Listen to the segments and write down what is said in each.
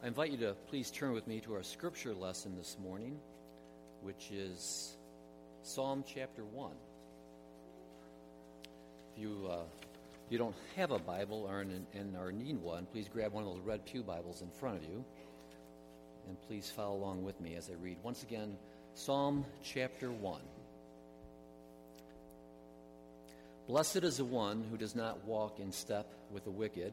I invite you to please turn with me to our scripture lesson this morning, which is Psalm chapter 1. If you, uh, you don't have a Bible or, in, in, or need one, please grab one of those red Pew Bibles in front of you. And please follow along with me as I read. Once again, Psalm chapter 1. Blessed is the one who does not walk in step with the wicked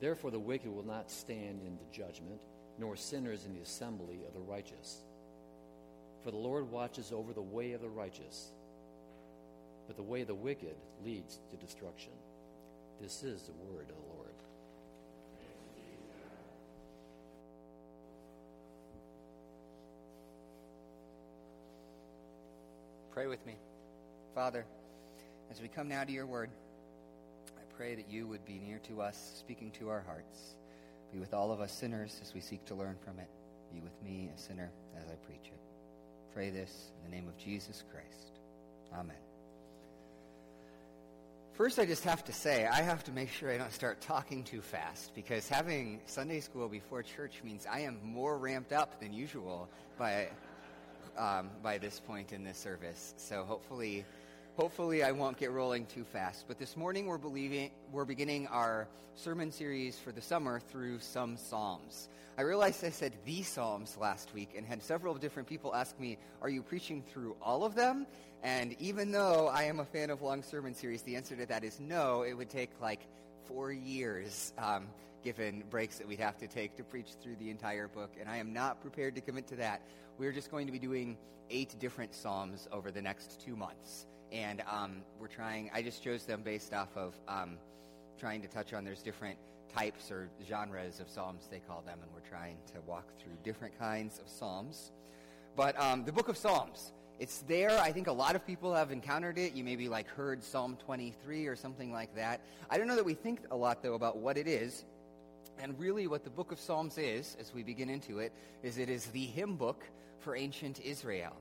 Therefore, the wicked will not stand in the judgment, nor sinners in the assembly of the righteous. For the Lord watches over the way of the righteous, but the way of the wicked leads to destruction. This is the word of the Lord. Pray with me. Father, as we come now to your word, pray that you would be near to us, speaking to our hearts. Be with all of us sinners as we seek to learn from it. Be with me, a sinner, as I preach it. Pray this in the name of Jesus Christ. Amen. First, I just have to say, I have to make sure I don't start talking too fast because having Sunday school before church means I am more ramped up than usual by, um, by this point in this service. So hopefully, Hopefully, I won't get rolling too fast. But this morning, we're, believing, we're beginning our sermon series for the summer through some Psalms. I realized I said the Psalms last week and had several different people ask me, Are you preaching through all of them? And even though I am a fan of long sermon series, the answer to that is no. It would take like four years, um, given breaks that we'd have to take to preach through the entire book. And I am not prepared to commit to that. We're just going to be doing eight different Psalms over the next two months and um, we're trying. I just chose them based off of um, trying to touch on. There's different types or genres of psalms they call them, and we're trying to walk through different kinds of psalms. But um, the book of Psalms, it's there. I think a lot of people have encountered it. You maybe like heard Psalm 23 or something like that. I don't know that we think a lot though about what it is. And really, what the book of Psalms is, as we begin into it, is it is the hymn book for ancient Israel.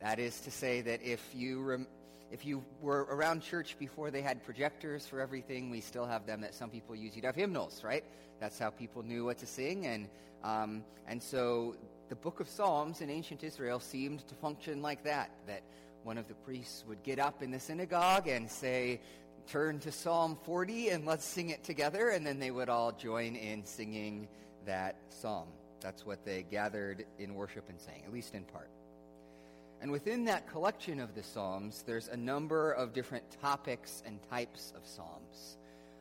That is to say that if you rem- if you were around church before they had projectors for everything, we still have them that some people use. You'd have hymnals, right? That's how people knew what to sing. And, um, and so the book of Psalms in ancient Israel seemed to function like that, that one of the priests would get up in the synagogue and say, turn to Psalm 40 and let's sing it together. And then they would all join in singing that psalm. That's what they gathered in worship and sang, at least in part. And within that collection of the Psalms, there's a number of different topics and types of Psalms.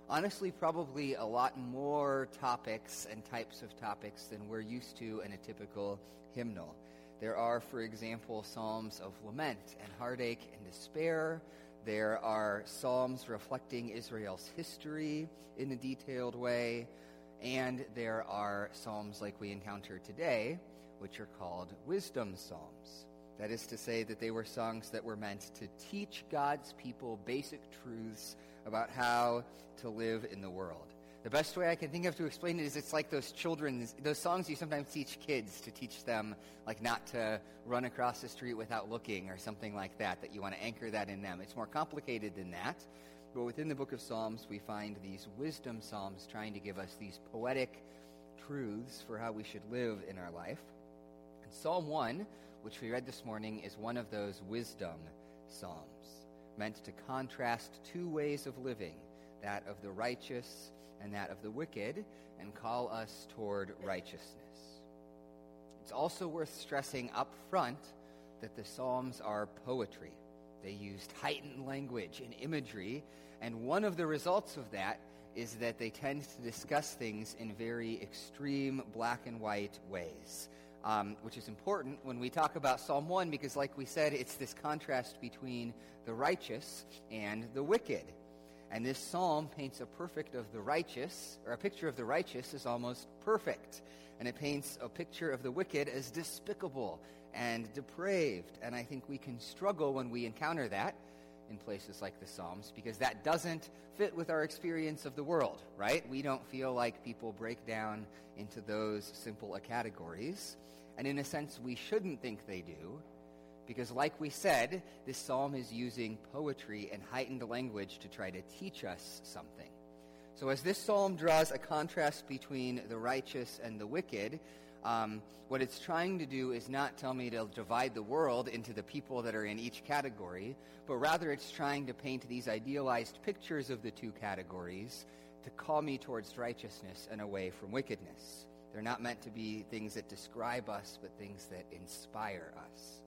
Honestly, probably a lot more topics and types of topics than we're used to in a typical hymnal. There are, for example, Psalms of lament and heartache and despair. There are Psalms reflecting Israel's history in a detailed way. And there are Psalms like we encounter today, which are called wisdom Psalms. That is to say, that they were songs that were meant to teach God's people basic truths about how to live in the world. The best way I can think of to explain it is it's like those children's, those songs you sometimes teach kids to teach them, like not to run across the street without looking or something like that, that you want to anchor that in them. It's more complicated than that. But within the book of Psalms, we find these wisdom psalms trying to give us these poetic truths for how we should live in our life. And Psalm 1 which we read this morning, is one of those wisdom psalms, meant to contrast two ways of living, that of the righteous and that of the wicked, and call us toward righteousness. It's also worth stressing up front that the Psalms are poetry. They used heightened language and imagery, and one of the results of that is that they tend to discuss things in very extreme black and white ways um, which is important when we talk about Psalm 1 because, like we said, it's this contrast between the righteous and the wicked. And this psalm paints a perfect of the righteous, or a picture of the righteous is almost perfect. And it paints a picture of the wicked as despicable and depraved. And I think we can struggle when we encounter that in places like the Psalms because that doesn't fit with our experience of the world, right? We don't feel like people break down into those simple categories. And in a sense, we shouldn't think they do because, like we said, this psalm is using poetry and heightened language to try to teach us something. So, as this psalm draws a contrast between the righteous and the wicked, um, what it's trying to do is not tell me to divide the world into the people that are in each category, but rather it's trying to paint these idealized pictures of the two categories to call me towards righteousness and away from wickedness. They're not meant to be things that describe us, but things that inspire us.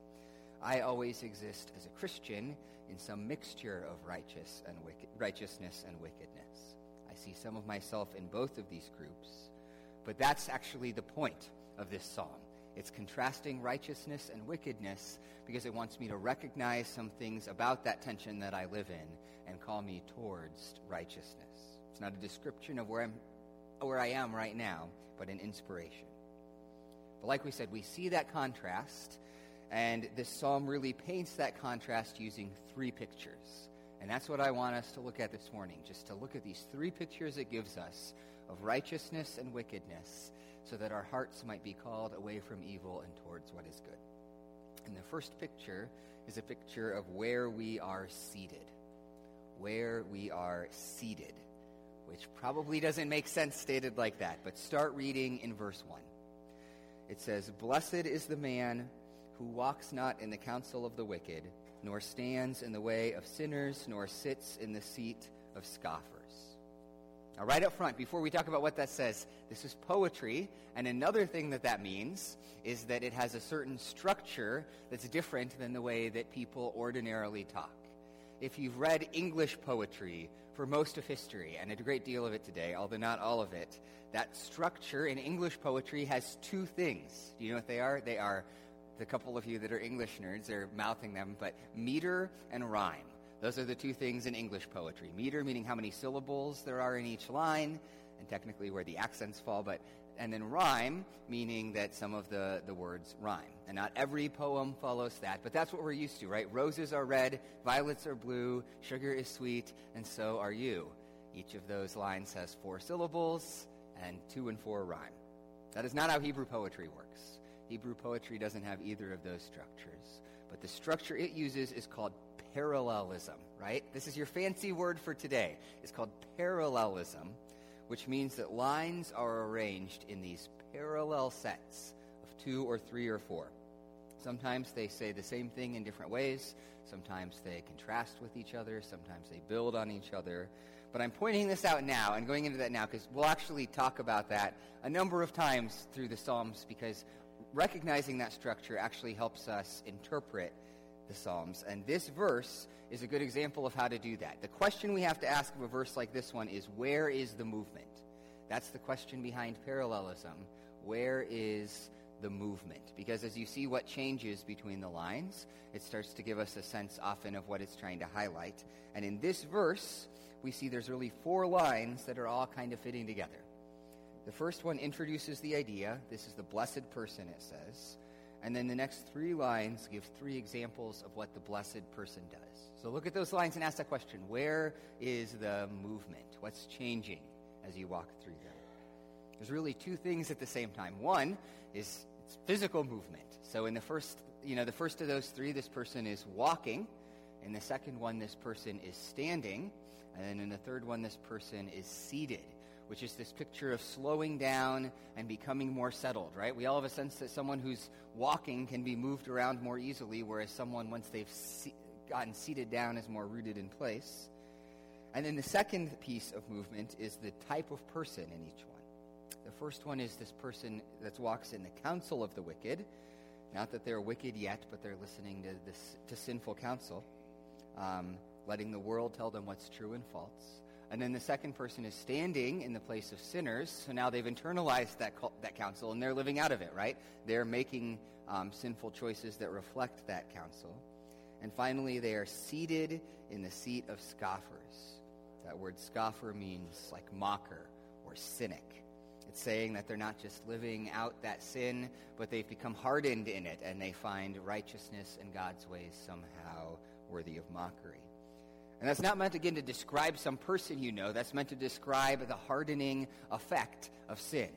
I always exist as a Christian in some mixture of righteous and wicked, righteousness and wickedness. I see some of myself in both of these groups, but that's actually the point of this psalm. It's contrasting righteousness and wickedness because it wants me to recognize some things about that tension that I live in and call me towards righteousness. It's not a description of where I'm where I am right now, but an inspiration. But like we said, we see that contrast and this psalm really paints that contrast using three pictures. And that's what I want us to look at this morning, just to look at these three pictures it gives us of righteousness and wickedness, so that our hearts might be called away from evil and towards what is good. And the first picture is a picture of where we are seated. Where we are seated, which probably doesn't make sense stated like that, but start reading in verse 1. It says, Blessed is the man who walks not in the counsel of the wicked, nor stands in the way of sinners, nor sits in the seat of scoffers. Now, right up front, before we talk about what that says, this is poetry, and another thing that that means is that it has a certain structure that's different than the way that people ordinarily talk. If you've read English poetry for most of history, and a great deal of it today, although not all of it, that structure in English poetry has two things. Do you know what they are? They are the couple of you that are English nerds are mouthing them, but meter and rhyme. Those are the two things in English poetry. Meter meaning how many syllables there are in each line, and technically where the accents fall, but and then rhyme meaning that some of the, the words rhyme. And not every poem follows that, but that's what we're used to, right? Roses are red, violets are blue, sugar is sweet, and so are you. Each of those lines has four syllables, and two and four rhyme. That is not how Hebrew poetry works. Hebrew poetry doesn't have either of those structures. But the structure it uses is called parallelism, right? This is your fancy word for today. It's called parallelism, which means that lines are arranged in these parallel sets of two or three or four. Sometimes they say the same thing in different ways. Sometimes they contrast with each other. Sometimes they build on each other. But I'm pointing this out now and going into that now because we'll actually talk about that a number of times through the Psalms because recognizing that structure actually helps us interpret the Psalms. And this verse is a good example of how to do that. The question we have to ask of a verse like this one is where is the movement? That's the question behind parallelism. Where is the movement? Because as you see what changes between the lines, it starts to give us a sense often of what it's trying to highlight. And in this verse, we see there's really four lines that are all kind of fitting together. The first one introduces the idea. This is the blessed person, it says. And then the next three lines give three examples of what the blessed person does. So look at those lines and ask that question Where is the movement? What's changing as you walk through them? There's really two things at the same time. One is it's physical movement. So in the first, you know, the first of those three, this person is walking. In the second one, this person is standing. And then in the third one, this person is seated which is this picture of slowing down and becoming more settled, right? We all have a sense that someone who's walking can be moved around more easily, whereas someone, once they've se- gotten seated down, is more rooted in place. And then the second piece of movement is the type of person in each one. The first one is this person that walks in the counsel of the wicked. Not that they're wicked yet, but they're listening to, this, to sinful counsel, um, letting the world tell them what's true and false. And then the second person is standing in the place of sinners. So now they've internalized that, that counsel and they're living out of it, right? They're making um, sinful choices that reflect that counsel. And finally, they are seated in the seat of scoffers. That word scoffer means like mocker or cynic. It's saying that they're not just living out that sin, but they've become hardened in it and they find righteousness and God's ways somehow worthy of mockery. And that's not meant, again, to describe some person you know. That's meant to describe the hardening effect of sin.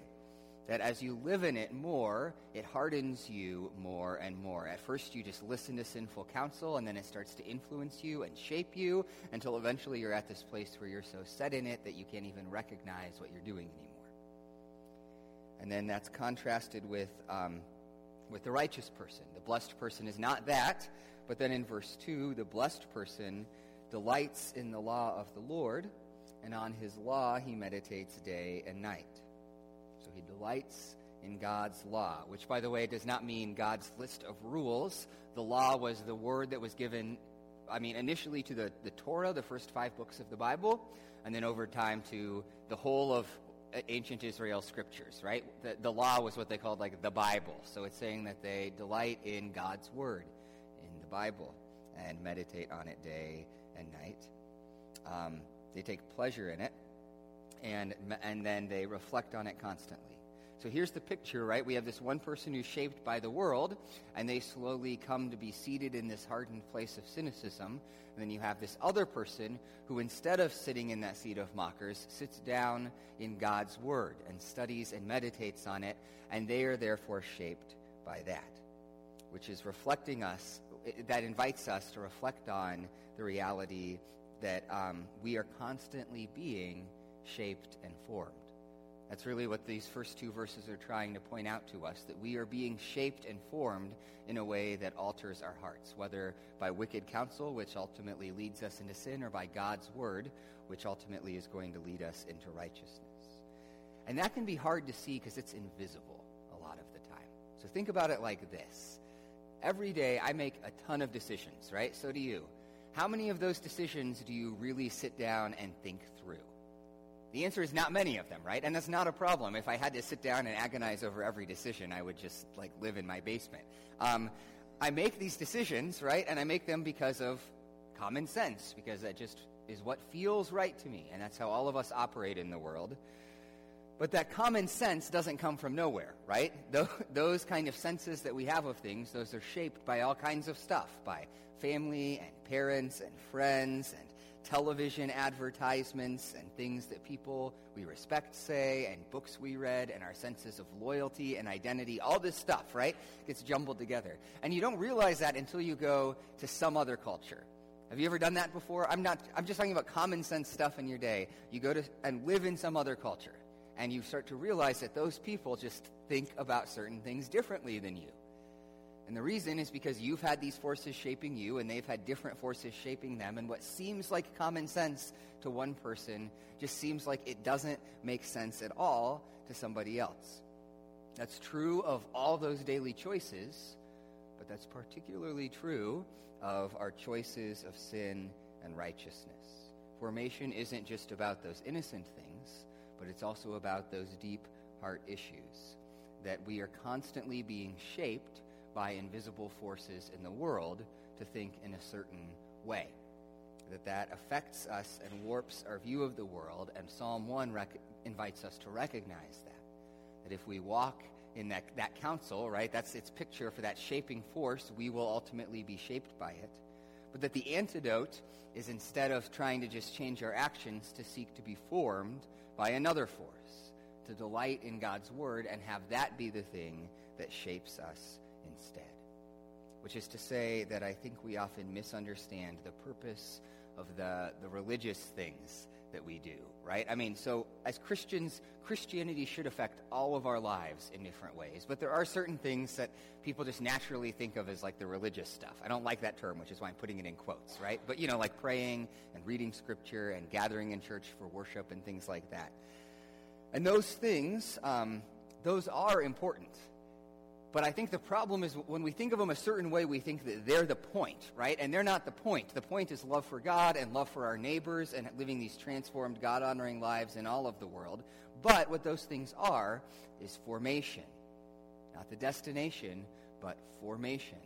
That as you live in it more, it hardens you more and more. At first, you just listen to sinful counsel, and then it starts to influence you and shape you until eventually you're at this place where you're so set in it that you can't even recognize what you're doing anymore. And then that's contrasted with, um, with the righteous person. The blessed person is not that, but then in verse 2, the blessed person delights in the law of the Lord, and on his law he meditates day and night. So he delights in God's law, which, by the way, does not mean God's list of rules. The law was the word that was given, I mean, initially to the, the Torah, the first five books of the Bible, and then over time to the whole of ancient Israel scriptures, right? The, the law was what they called like the Bible. So it's saying that they delight in God's word in the Bible and meditate on it day and night. Um, they take pleasure in it, and, and then they reflect on it constantly. So here's the picture, right? We have this one person who's shaped by the world, and they slowly come to be seated in this hardened place of cynicism. And then you have this other person who, instead of sitting in that seat of mockers, sits down in God's Word and studies and meditates on it, and they are therefore shaped by that, which is reflecting us, that invites us to reflect on the reality that um, we are constantly being shaped and formed. That's really what these first two verses are trying to point out to us that we are being shaped and formed in a way that alters our hearts, whether by wicked counsel, which ultimately leads us into sin, or by God's word, which ultimately is going to lead us into righteousness. And that can be hard to see because it's invisible a lot of the time. So think about it like this Every day I make a ton of decisions, right? So do you. How many of those decisions do you really sit down and think through? The answer is not many of them, right? And that's not a problem. If I had to sit down and agonize over every decision, I would just like live in my basement. Um, I make these decisions, right? And I make them because of common sense, because that just is what feels right to me. And that's how all of us operate in the world. But that common sense doesn't come from nowhere, right? Those kind of senses that we have of things, those are shaped by all kinds of stuff, by family and parents and friends and television advertisements and things that people we respect say and books we read and our senses of loyalty and identity, all this stuff, right, gets jumbled together. And you don't realize that until you go to some other culture. Have you ever done that before? I'm not I'm just talking about common sense stuff in your day. You go to and live in some other culture and you start to realize that those people just think about certain things differently than you. And the reason is because you've had these forces shaping you, and they've had different forces shaping them. And what seems like common sense to one person just seems like it doesn't make sense at all to somebody else. That's true of all those daily choices, but that's particularly true of our choices of sin and righteousness. Formation isn't just about those innocent things, but it's also about those deep heart issues that we are constantly being shaped by invisible forces in the world to think in a certain way. That that affects us and warps our view of the world, and Psalm 1 rec- invites us to recognize that. That if we walk in that, that counsel, right, that's its picture for that shaping force, we will ultimately be shaped by it. But that the antidote is instead of trying to just change our actions, to seek to be formed by another force, to delight in God's word and have that be the thing that shapes us instead. Which is to say that I think we often misunderstand the purpose of the, the religious things that we do, right? I mean, so as Christians, Christianity should affect all of our lives in different ways. But there are certain things that people just naturally think of as like the religious stuff. I don't like that term, which is why I'm putting it in quotes, right? But, you know, like praying and reading scripture and gathering in church for worship and things like that. And those things, um, those are important. But I think the problem is when we think of them a certain way, we think that they're the point, right? And they're not the point. The point is love for God and love for our neighbors and living these transformed, God honoring lives in all of the world. But what those things are is formation. Not the destination, but formation.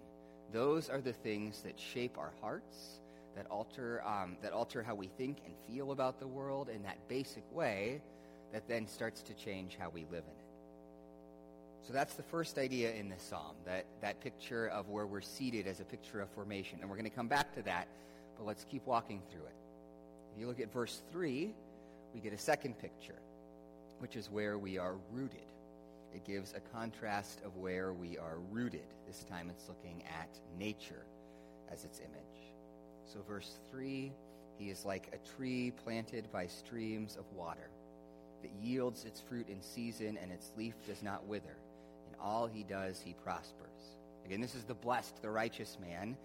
Those are the things that shape our hearts, that alter, um, that alter how we think and feel about the world in that basic way that then starts to change how we live in it. So that's the first idea in this psalm, that, that picture of where we're seated as a picture of formation. And we're going to come back to that, but let's keep walking through it. If you look at verse 3, we get a second picture, which is where we are rooted. It gives a contrast of where we are rooted. This time it's looking at nature as its image. So, verse 3 He is like a tree planted by streams of water that yields its fruit in season and its leaf does not wither. All he does, he prospers. Again, this is the blessed, the righteous man,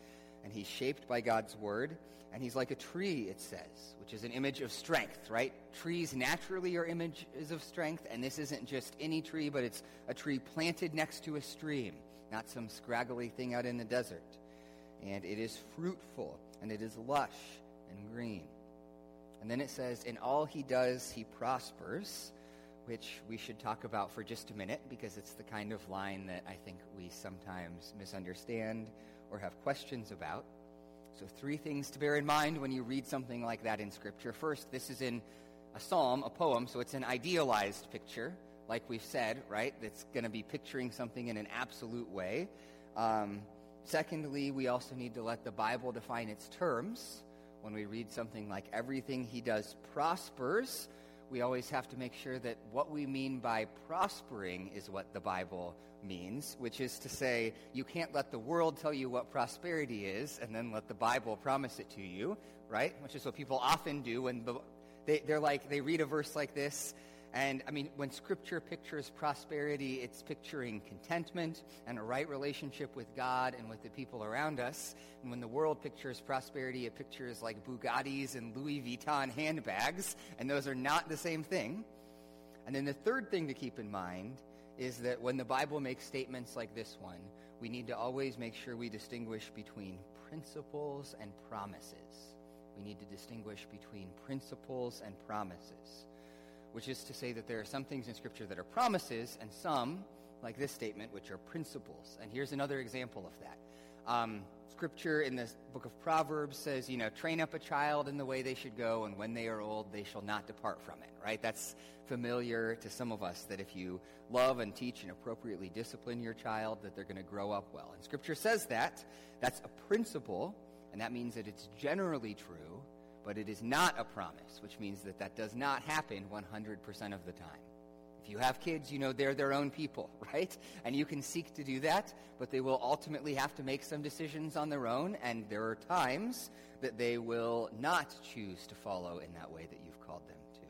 and he's shaped by God's word, and he's like a tree, it says, which is an image of strength, right? Trees naturally are images of strength, and this isn't just any tree, but it's a tree planted next to a stream, not some scraggly thing out in the desert. And it is fruitful, and it is lush and green. And then it says, In all he does, he prospers, which we should talk about for just a minute because it's the kind of line that I think we sometimes misunderstand or have questions about. So, three things to bear in mind when you read something like that in Scripture. First, this is in a psalm, a poem, so it's an idealized picture, like we've said, right? That's going to be picturing something in an absolute way. Um, secondly, we also need to let the Bible define its terms. When we read something like everything he does prospers, we always have to make sure that what we mean by prospering is what the Bible means, which is to say, you can't let the world tell you what prosperity is and then let the Bible promise it to you, right? Which is what people often do when they, they're like, they read a verse like this. And I mean, when Scripture pictures prosperity, it's picturing contentment and a right relationship with God and with the people around us. And when the world pictures prosperity, it pictures like Bugattis and Louis Vuitton handbags, and those are not the same thing. And then the third thing to keep in mind is that when the Bible makes statements like this one, we need to always make sure we distinguish between principles and promises. We need to distinguish between principles and promises, which is to say that there are some things in Scripture that are promises and some, like this statement, which are principles. And here's another example of that. Um, scripture in the book of Proverbs says, you know, train up a child in the way they should go, and when they are old, they shall not depart from it, right? That's familiar to some of us that if you love and teach and appropriately discipline your child, that they're going to grow up well. And scripture says that. That's a principle, and that means that it's generally true, but it is not a promise, which means that that does not happen 100% of the time. If you have kids, you know they're their own people, right? And you can seek to do that, but they will ultimately have to make some decisions on their own, and there are times that they will not choose to follow in that way that you've called them to.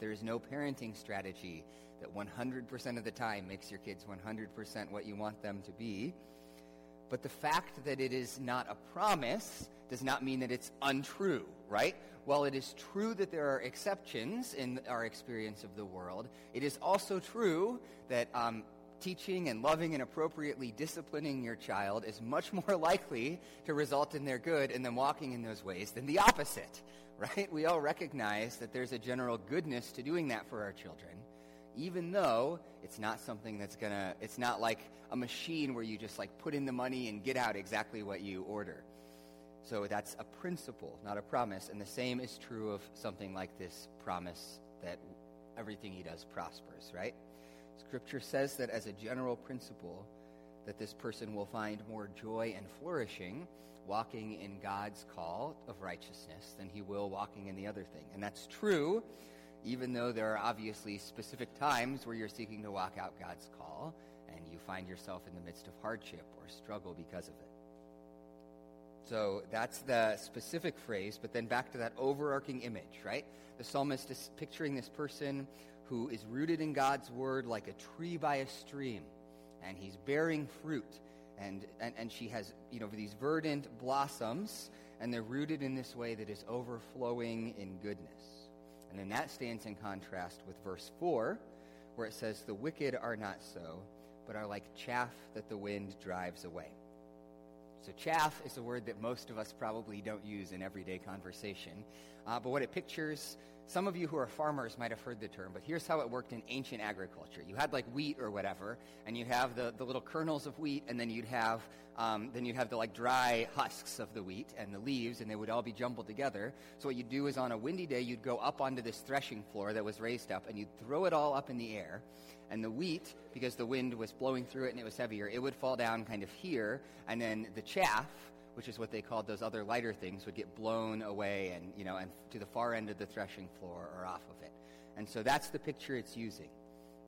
There is no parenting strategy that 100% of the time makes your kids 100% what you want them to be. But the fact that it is not a promise does not mean that it's untrue, right? while it is true that there are exceptions in our experience of the world, it is also true that um, teaching and loving and appropriately disciplining your child is much more likely to result in their good and them walking in those ways than the opposite, right? We all recognize that there's a general goodness to doing that for our children, even though it's not something that's gonna, it's not like a machine where you just like put in the money and get out exactly what you order. So that's a principle, not a promise. And the same is true of something like this promise that everything he does prospers, right? Scripture says that as a general principle, that this person will find more joy and flourishing walking in God's call of righteousness than he will walking in the other thing. And that's true, even though there are obviously specific times where you're seeking to walk out God's call and you find yourself in the midst of hardship or struggle because of it. So that's the specific phrase, but then back to that overarching image, right? The psalmist is picturing this person who is rooted in God's word like a tree by a stream, and he's bearing fruit. And, and, and she has, you know, these verdant blossoms, and they're rooted in this way that is overflowing in goodness. And then that stands in contrast with verse 4, where it says, The wicked are not so, but are like chaff that the wind drives away. So, chaff is a word that most of us probably don't use in everyday conversation. Uh, but what it pictures, some of you who are farmers might have heard the term, but here's how it worked in ancient agriculture. You had like wheat or whatever, and you'd have the, the little kernels of wheat, and then you'd have um, then you'd have the like dry husks of the wheat and the leaves, and they would all be jumbled together. So what you'd do is on a windy day, you'd go up onto this threshing floor that was raised up, and you'd throw it all up in the air. And the wheat, because the wind was blowing through it and it was heavier, it would fall down kind of here, and then the chaff which is what they called those other lighter things, would get blown away and, you know, and to the far end of the threshing floor or off of it. And so that's the picture it's using.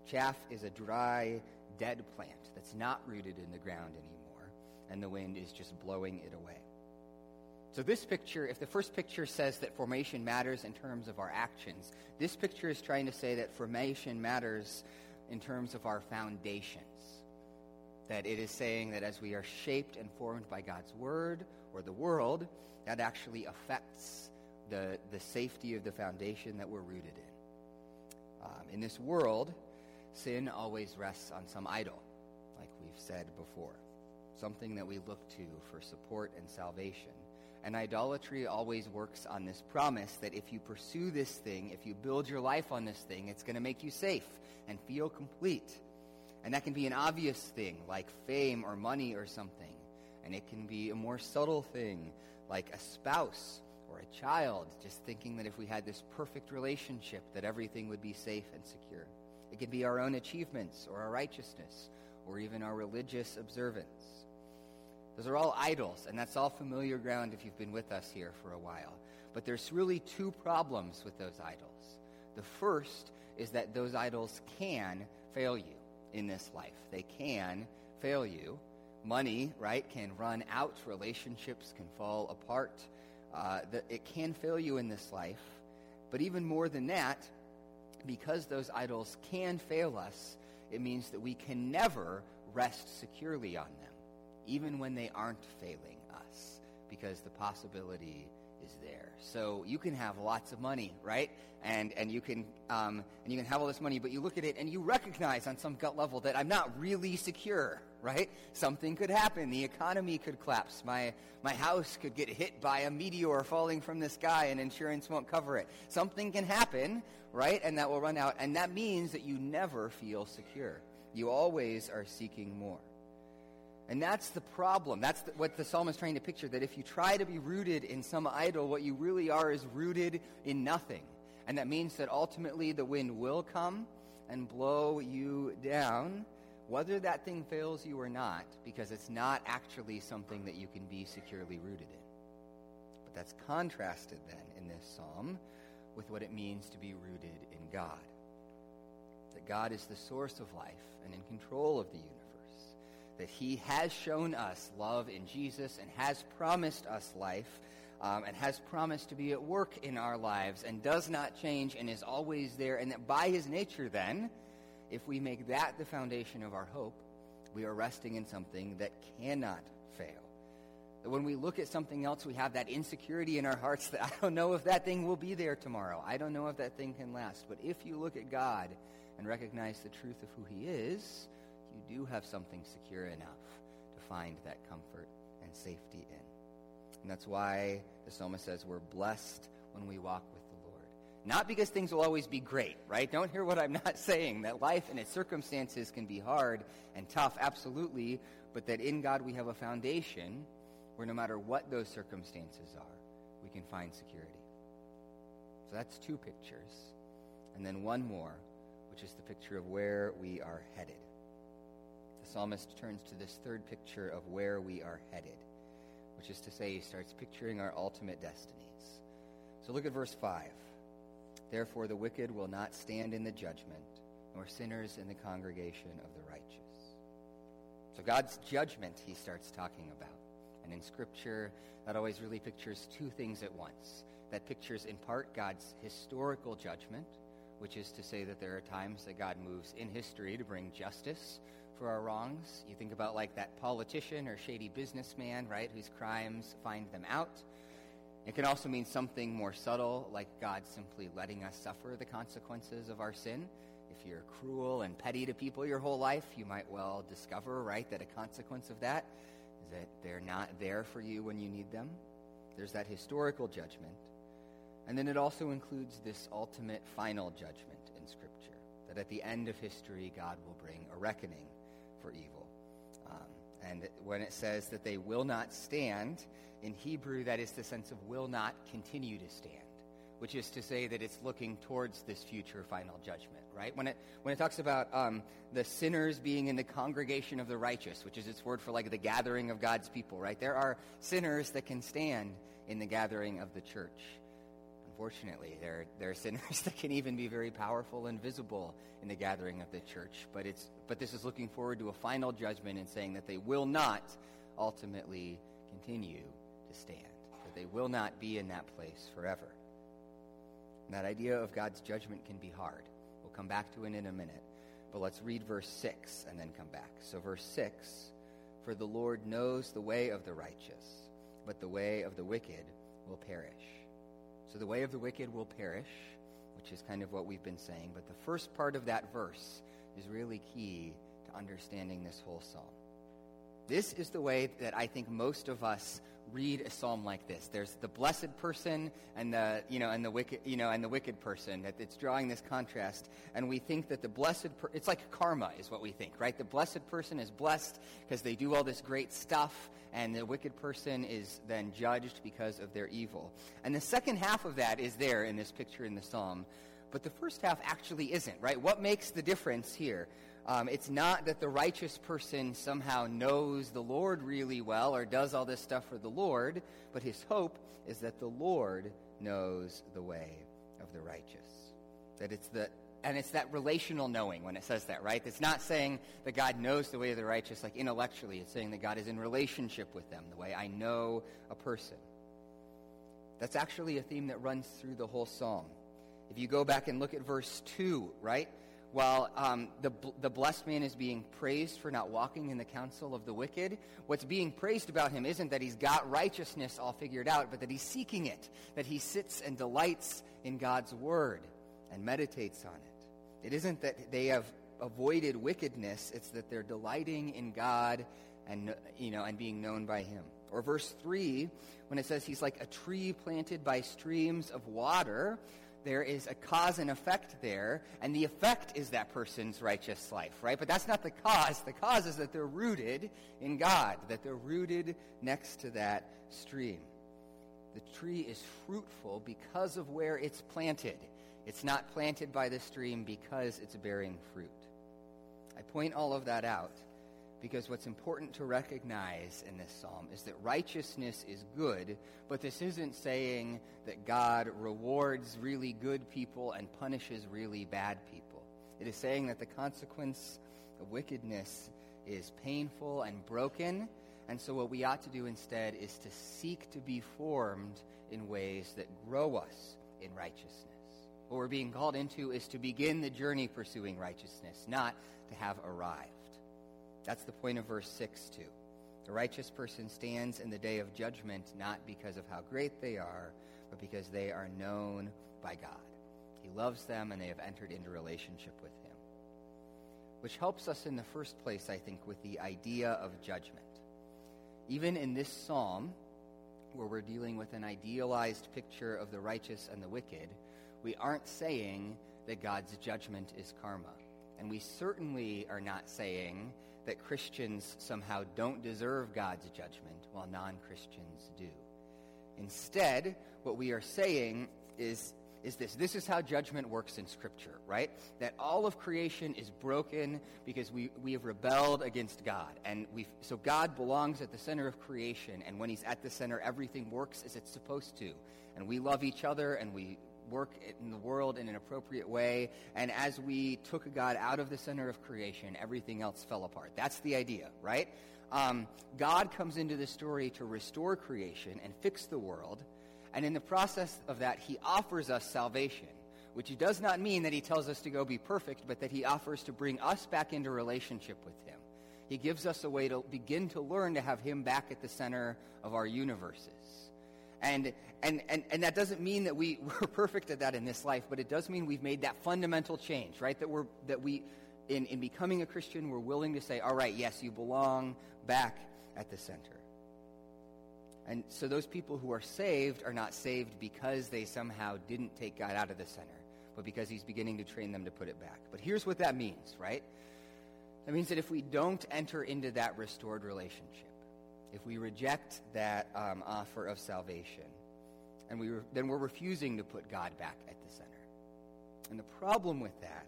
Chaff is a dry, dead plant that's not rooted in the ground anymore, and the wind is just blowing it away. So, this picture, if the first picture says that formation matters in terms of our actions, this picture is trying to say that formation matters in terms of our foundation that it is saying that as we are shaped and formed by God's word or the world, that actually affects the, the safety of the foundation that we're rooted in. Um, in this world, sin always rests on some idol, like we've said before, something that we look to for support and salvation. And idolatry always works on this promise that if you pursue this thing, if you build your life on this thing, it's going to make you safe and feel complete. And that can be an obvious thing, like fame or money or something. And it can be a more subtle thing, like a spouse or a child, just thinking that if we had this perfect relationship, that everything would be safe and secure. It can be our own achievements or our righteousness or even our religious observance. Those are all idols, and that's all familiar ground if you've been with us here for a while. But there's really two problems with those idols. The first is that those idols can fail you in this life. They can fail you. Money, right, can run out. Relationships can fall apart. Uh, the, it can fail you in this life. But even more than that, because those idols can fail us, it means that we can never rest securely on them, even when they aren't failing us, because the possibility is there. So you can have lots of money, right? And and you can um, and you can have all this money, but you look at it and you recognize on some gut level that I'm not really secure, right? Something could happen. The economy could collapse. My my house could get hit by a meteor falling from the sky, and insurance won't cover it. Something can happen, right? And that will run out, and that means that you never feel secure. You always are seeking more. And that's the problem. That's the, what the psalm is trying to picture that if you try to be rooted in some idol, what you really are is rooted in nothing. And that means that ultimately the wind will come and blow you down, whether that thing fails you or not, because it's not actually something that you can be securely rooted in. But that's contrasted then in this psalm with what it means to be rooted in God. That God is the source of life and in control of the universe that he has shown us love in Jesus and has promised us life um, and has promised to be at work in our lives and does not change and is always there. And that by his nature, then, if we make that the foundation of our hope, we are resting in something that cannot fail. That when we look at something else, we have that insecurity in our hearts that I don't know if that thing will be there tomorrow. I don't know if that thing can last. But if you look at God and recognize the truth of who he is, you do have something secure enough to find that comfort and safety in. And that's why the psalmist says we're blessed when we walk with the Lord. Not because things will always be great, right? Don't hear what I'm not saying. That life and its circumstances can be hard and tough, absolutely, but that in God we have a foundation where no matter what those circumstances are, we can find security. So that's two pictures. And then one more, which is the picture of where we are headed psalmist turns to this third picture of where we are headed, which is to say, he starts picturing our ultimate destinies. So look at verse 5. Therefore, the wicked will not stand in the judgment, nor sinners in the congregation of the righteous. So, God's judgment, he starts talking about. And in Scripture, that always really pictures two things at once. That pictures, in part, God's historical judgment, which is to say that there are times that God moves in history to bring justice for our wrongs. You think about like that politician or shady businessman, right, whose crimes find them out. It can also mean something more subtle, like God simply letting us suffer the consequences of our sin. If you're cruel and petty to people your whole life, you might well discover, right, that a consequence of that is that they're not there for you when you need them. There's that historical judgment. And then it also includes this ultimate final judgment in Scripture that at the end of history, God will bring a reckoning evil. Um, and when it says that they will not stand, in Hebrew, that is the sense of will not continue to stand which is to say that it's looking towards this future final judgment, right? When it, when it talks about um, the sinners being in the congregation of the righteous, which is its word for like the gathering of God's people, right? There are sinners that can stand in the gathering of the church. Unfortunately, there, there are sinners that can even be very powerful and visible in the gathering of the church. But, it's, but this is looking forward to a final judgment and saying that they will not ultimately continue to stand, that they will not be in that place forever. And that idea of God's judgment can be hard. We'll come back to it in a minute. But let's read verse 6 and then come back. So, verse 6 For the Lord knows the way of the righteous, but the way of the wicked will perish. So, the way of the wicked will perish, which is kind of what we've been saying. But the first part of that verse is really key to understanding this whole psalm. This is the way that I think most of us read a psalm like this. There's the blessed person and the, you know, and the wicked, you know, and the wicked person. That it's drawing this contrast, and we think that the blessed, per- it's like karma, is what we think, right? The blessed person is blessed because they do all this great stuff, and the wicked person is then judged because of their evil. And the second half of that is there in this picture in the psalm, but the first half actually isn't, right? What makes the difference here? Um, it's not that the righteous person somehow knows the Lord really well or does all this stuff for the Lord, but his hope is that the Lord knows the way of the righteous. That it's the and it's that relational knowing when it says that, right? It's not saying that God knows the way of the righteous like intellectually. It's saying that God is in relationship with them, the way I know a person. That's actually a theme that runs through the whole psalm. If you go back and look at verse 2, right? while um, the, the blessed man is being praised for not walking in the counsel of the wicked, what's being praised about him isn't that he's got righteousness all figured out, but that he's seeking it, that he sits and delights in God's word and meditates on it. It isn't that they have avoided wickedness, it's that they're delighting in God and, you know, and being known by him. Or verse 3, when it says he's like a tree planted by streams of water, there is a cause and effect there, and the effect is that person's righteous life, right? But that's not the cause. The cause is that they're rooted in God, that they're rooted next to that stream. The tree is fruitful because of where it's planted. It's not planted by the stream because it's bearing fruit. I point all of that out because what's important to recognize in this psalm is that righteousness is good, but this isn't saying that God rewards really good people and punishes really bad people. It is saying that the consequence of wickedness is painful and broken, and so what we ought to do instead is to seek to be formed in ways that grow us in righteousness. What we're being called into is to begin the journey pursuing righteousness, not to have arrived. That's the point of verse 6, too. The righteous person stands in the day of judgment not because of how great they are, but because they are known by God. He loves them and they have entered into relationship with Him. Which helps us in the first place, I think, with the idea of judgment. Even in this psalm, where we're dealing with an idealized picture of the righteous and the wicked, we aren't saying that God's judgment is karma. And we certainly are not saying that Christians somehow don't deserve God's judgment while non Christians do. Instead, what we are saying is, is this this is how judgment works in Scripture, right? That all of creation is broken because we, we have rebelled against God. And we so God belongs at the center of creation, and when He's at the center, everything works as it's supposed to. And we love each other, and we work in the world in an appropriate way. And as we took God out of the center of creation, everything else fell apart. That's the idea, right? Um, God comes into the story to restore creation and fix the world. And in the process of that, he offers us salvation, which does not mean that he tells us to go be perfect, but that he offers to bring us back into relationship with him. He gives us a way to begin to learn to have him back at the center of our universes. And, and, and, and that doesn't mean that we, we're perfect at that in this life, but it does mean we've made that fundamental change, right? That, we're, that we, in, in becoming a Christian, we're willing to say, all right, yes, you belong back at the center. And so those people who are saved are not saved because they somehow didn't take God out of the center, but because he's beginning to train them to put it back. But here's what that means, right? That means that if we don't enter into that restored relationship, if we reject that um, offer of salvation, and we re- then we're refusing to put God back at the center. And the problem with that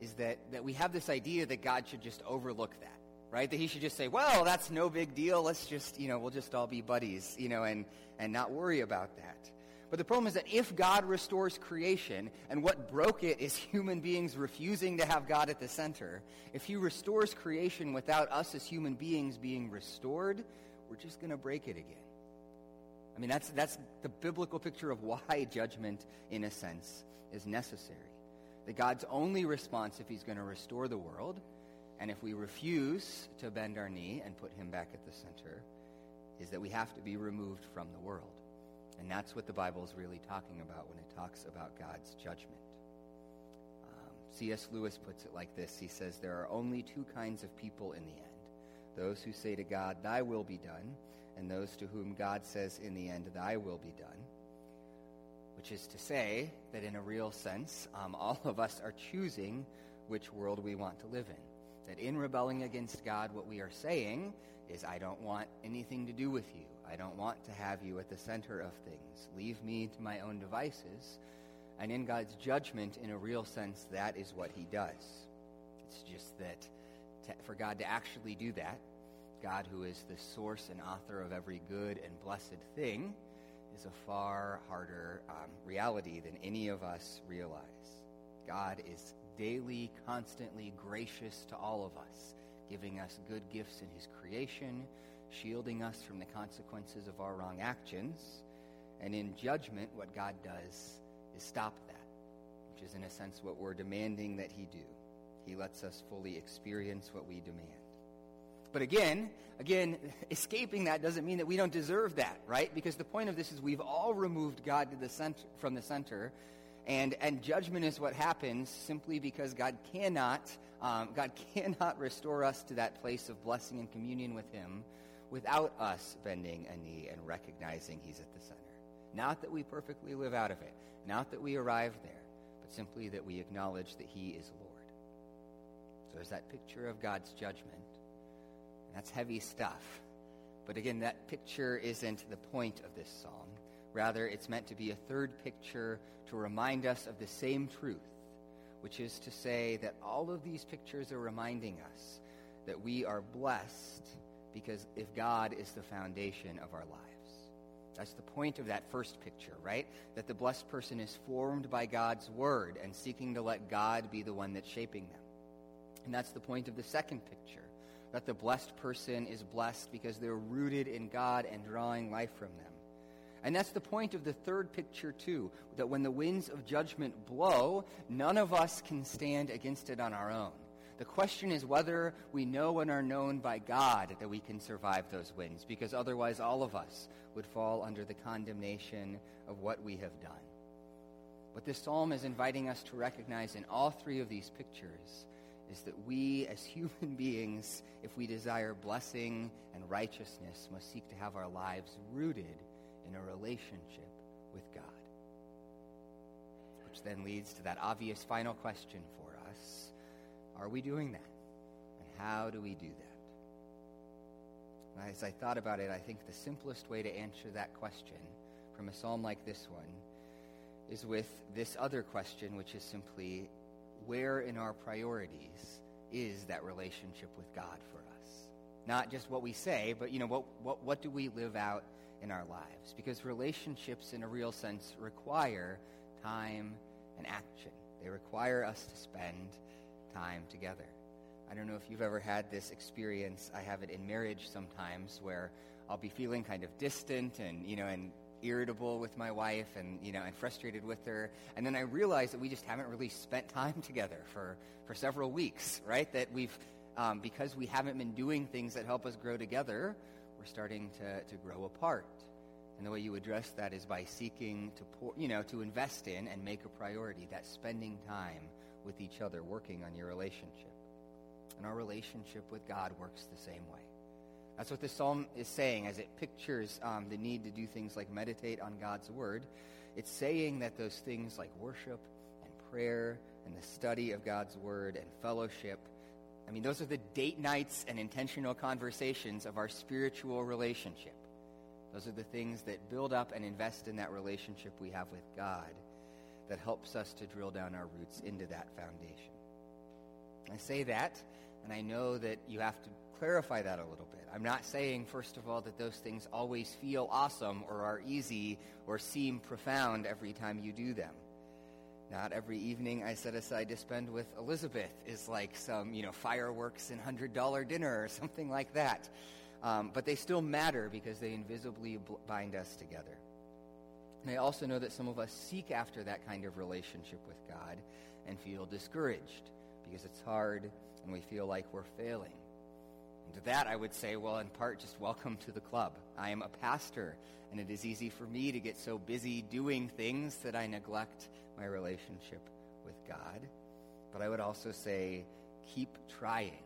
is that, that we have this idea that God should just overlook that right? That he should just say, well, that's no big deal. Let's just, you know, we'll just all be buddies, you know, and, and not worry about that. But the problem is that if God restores creation, and what broke it is human beings refusing to have God at the center, if he restores creation without us as human beings being restored, we're just going to break it again. I mean, that's, that's the biblical picture of why judgment, in a sense, is necessary. That God's only response if he's going to restore the world and if we refuse to bend our knee and put him back at the center, is that we have to be removed from the world. And that's what the Bible is really talking about when it talks about God's judgment. Um, C.S. Lewis puts it like this He says, There are only two kinds of people in the end those who say to God, Thy will be done, and those to whom God says in the end, Thy will be done. Which is to say that in a real sense, um, all of us are choosing which world we want to live in. That in rebelling against God, what we are saying is, I don't want anything to do with you. I don't want to have you at the center of things. Leave me to my own devices. And in God's judgment, in a real sense, that is what he does. It's just that to, for God to actually do that, God, who is the source and author of every good and blessed thing, is a far harder um, reality than any of us realize. God is daily, constantly gracious to all of us, giving us good gifts in his creation, shielding us from the consequences of our wrong actions. And in judgment, what God does is stop that, which is in a sense what we're demanding that he do. He lets us fully experience what we demand. But again, again, escaping that doesn't mean that we don't deserve that, right? Because the point of this is we've all removed God to the center, from the center and, and judgment is what happens simply because God cannot, um, God cannot restore us to that place of blessing and communion with Him without us bending a knee and recognizing He's at the center. Not that we perfectly live out of it, not that we arrive there, but simply that we acknowledge that He is Lord. So there's that picture of God's judgment. That's heavy stuff. But again, that picture isn't the point of this psalm. Rather, it's meant to be a third picture to remind us of the same truth, which is to say that all of these pictures are reminding us that we are blessed because if God is the foundation of our lives. That's the point of that first picture, right? That the blessed person is formed by God's word and seeking to let God be the one that's shaping them. And that's the point of the second picture, that the blessed person is blessed because they're rooted in God and drawing life from them. And that's the point of the third picture, too, that when the winds of judgment blow, none of us can stand against it on our own. The question is whether we know and are known by God that we can survive those winds, because otherwise all of us would fall under the condemnation of what we have done. What this psalm is inviting us to recognize in all three of these pictures is that we, as human beings, if we desire blessing and righteousness, must seek to have our lives rooted in a relationship with God. Which then leads to that obvious final question for us Are we doing that? And how do we do that? As I thought about it, I think the simplest way to answer that question from a psalm like this one is with this other question, which is simply where in our priorities is that relationship with God for us? Not just what we say, but you know, what, what, what do we live out in our lives because relationships, in a real sense, require time and action. They require us to spend time together. I don't know if you've ever had this experience. I have it in marriage sometimes where I'll be feeling kind of distant and, you know, and irritable with my wife and, you know, and frustrated with her. And then I realize that we just haven't really spent time together for, for several weeks, right? That we've, um, because we haven't been doing things that help us grow together, we're starting to, to grow apart. And the way you address that is by seeking to, pour, you know, to invest in and make a priority, that spending time with each other, working on your relationship. And our relationship with God works the same way. That's what this psalm is saying as it pictures um, the need to do things like meditate on God's word. It's saying that those things like worship and prayer and the study of God's word and fellowship, I mean, those are the date nights and intentional conversations of our spiritual relationship. Those are the things that build up and invest in that relationship we have with God that helps us to drill down our roots into that foundation. I say that, and I know that you have to clarify that a little bit. I'm not saying, first of all, that those things always feel awesome or are easy or seem profound every time you do them. Not every evening I set aside to spend with Elizabeth is like some, you know, fireworks and $100 dinner or something like that. Um, but they still matter because they invisibly bind us together. And I also know that some of us seek after that kind of relationship with God and feel discouraged because it's hard and we feel like we're failing. And to that, I would say, well, in part, just welcome to the club. I am a pastor, and it is easy for me to get so busy doing things that I neglect my relationship with God. But I would also say, keep trying.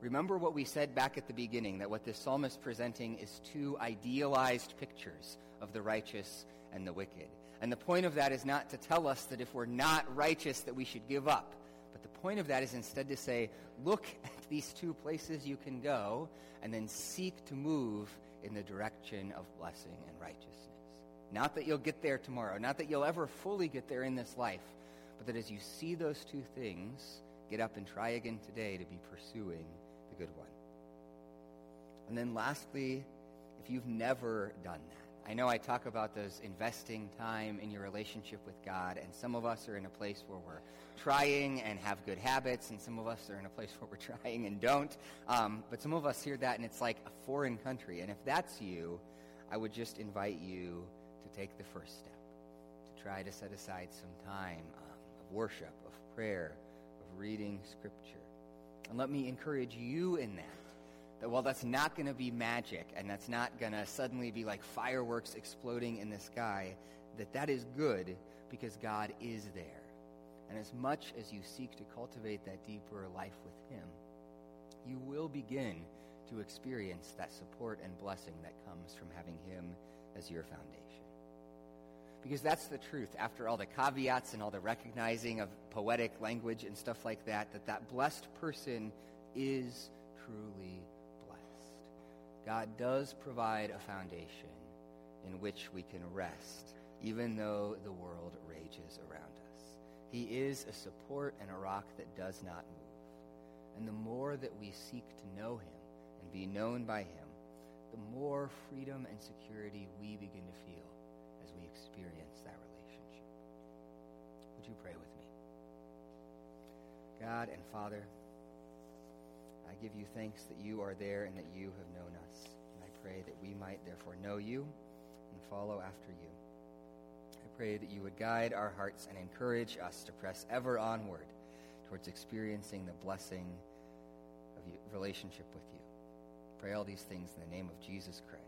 Remember what we said back at the beginning that what this psalm is presenting is two idealized pictures of the righteous and the wicked. And the point of that is not to tell us that if we're not righteous that we should give up. Point of that is instead to say, look at these two places you can go and then seek to move in the direction of blessing and righteousness. Not that you'll get there tomorrow, not that you'll ever fully get there in this life, but that as you see those two things, get up and try again today to be pursuing the good one. And then lastly, if you've never done that, I know I talk about those investing time in your relationship with God, and some of us are in a place where we're trying and have good habits, and some of us are in a place where we're trying and don't. Um, but some of us hear that, and it's like a foreign country. And if that's you, I would just invite you to take the first step, to try to set aside some time um, of worship, of prayer, of reading Scripture. And let me encourage you in that that while that's not going to be magic and that's not going to suddenly be like fireworks exploding in the sky, that that is good because God is there. And as much as you seek to cultivate that deeper life with Him, you will begin to experience that support and blessing that comes from having Him as your foundation. Because that's the truth, after all the caveats and all the recognizing of poetic language and stuff like that, that that blessed person is truly God does provide a foundation in which we can rest, even though the world rages around us. He is a support and a rock that does not move. And the more that we seek to know him and be known by him, the more freedom and security we begin to feel as we experience that relationship. Would you pray with me? God and Father, I give you thanks that you are there and that you have known us. And I pray that we might therefore know you and follow after you. I pray that you would guide our hearts and encourage us to press ever onward towards experiencing the blessing of relationship with you. Pray all these things in the name of Jesus Christ.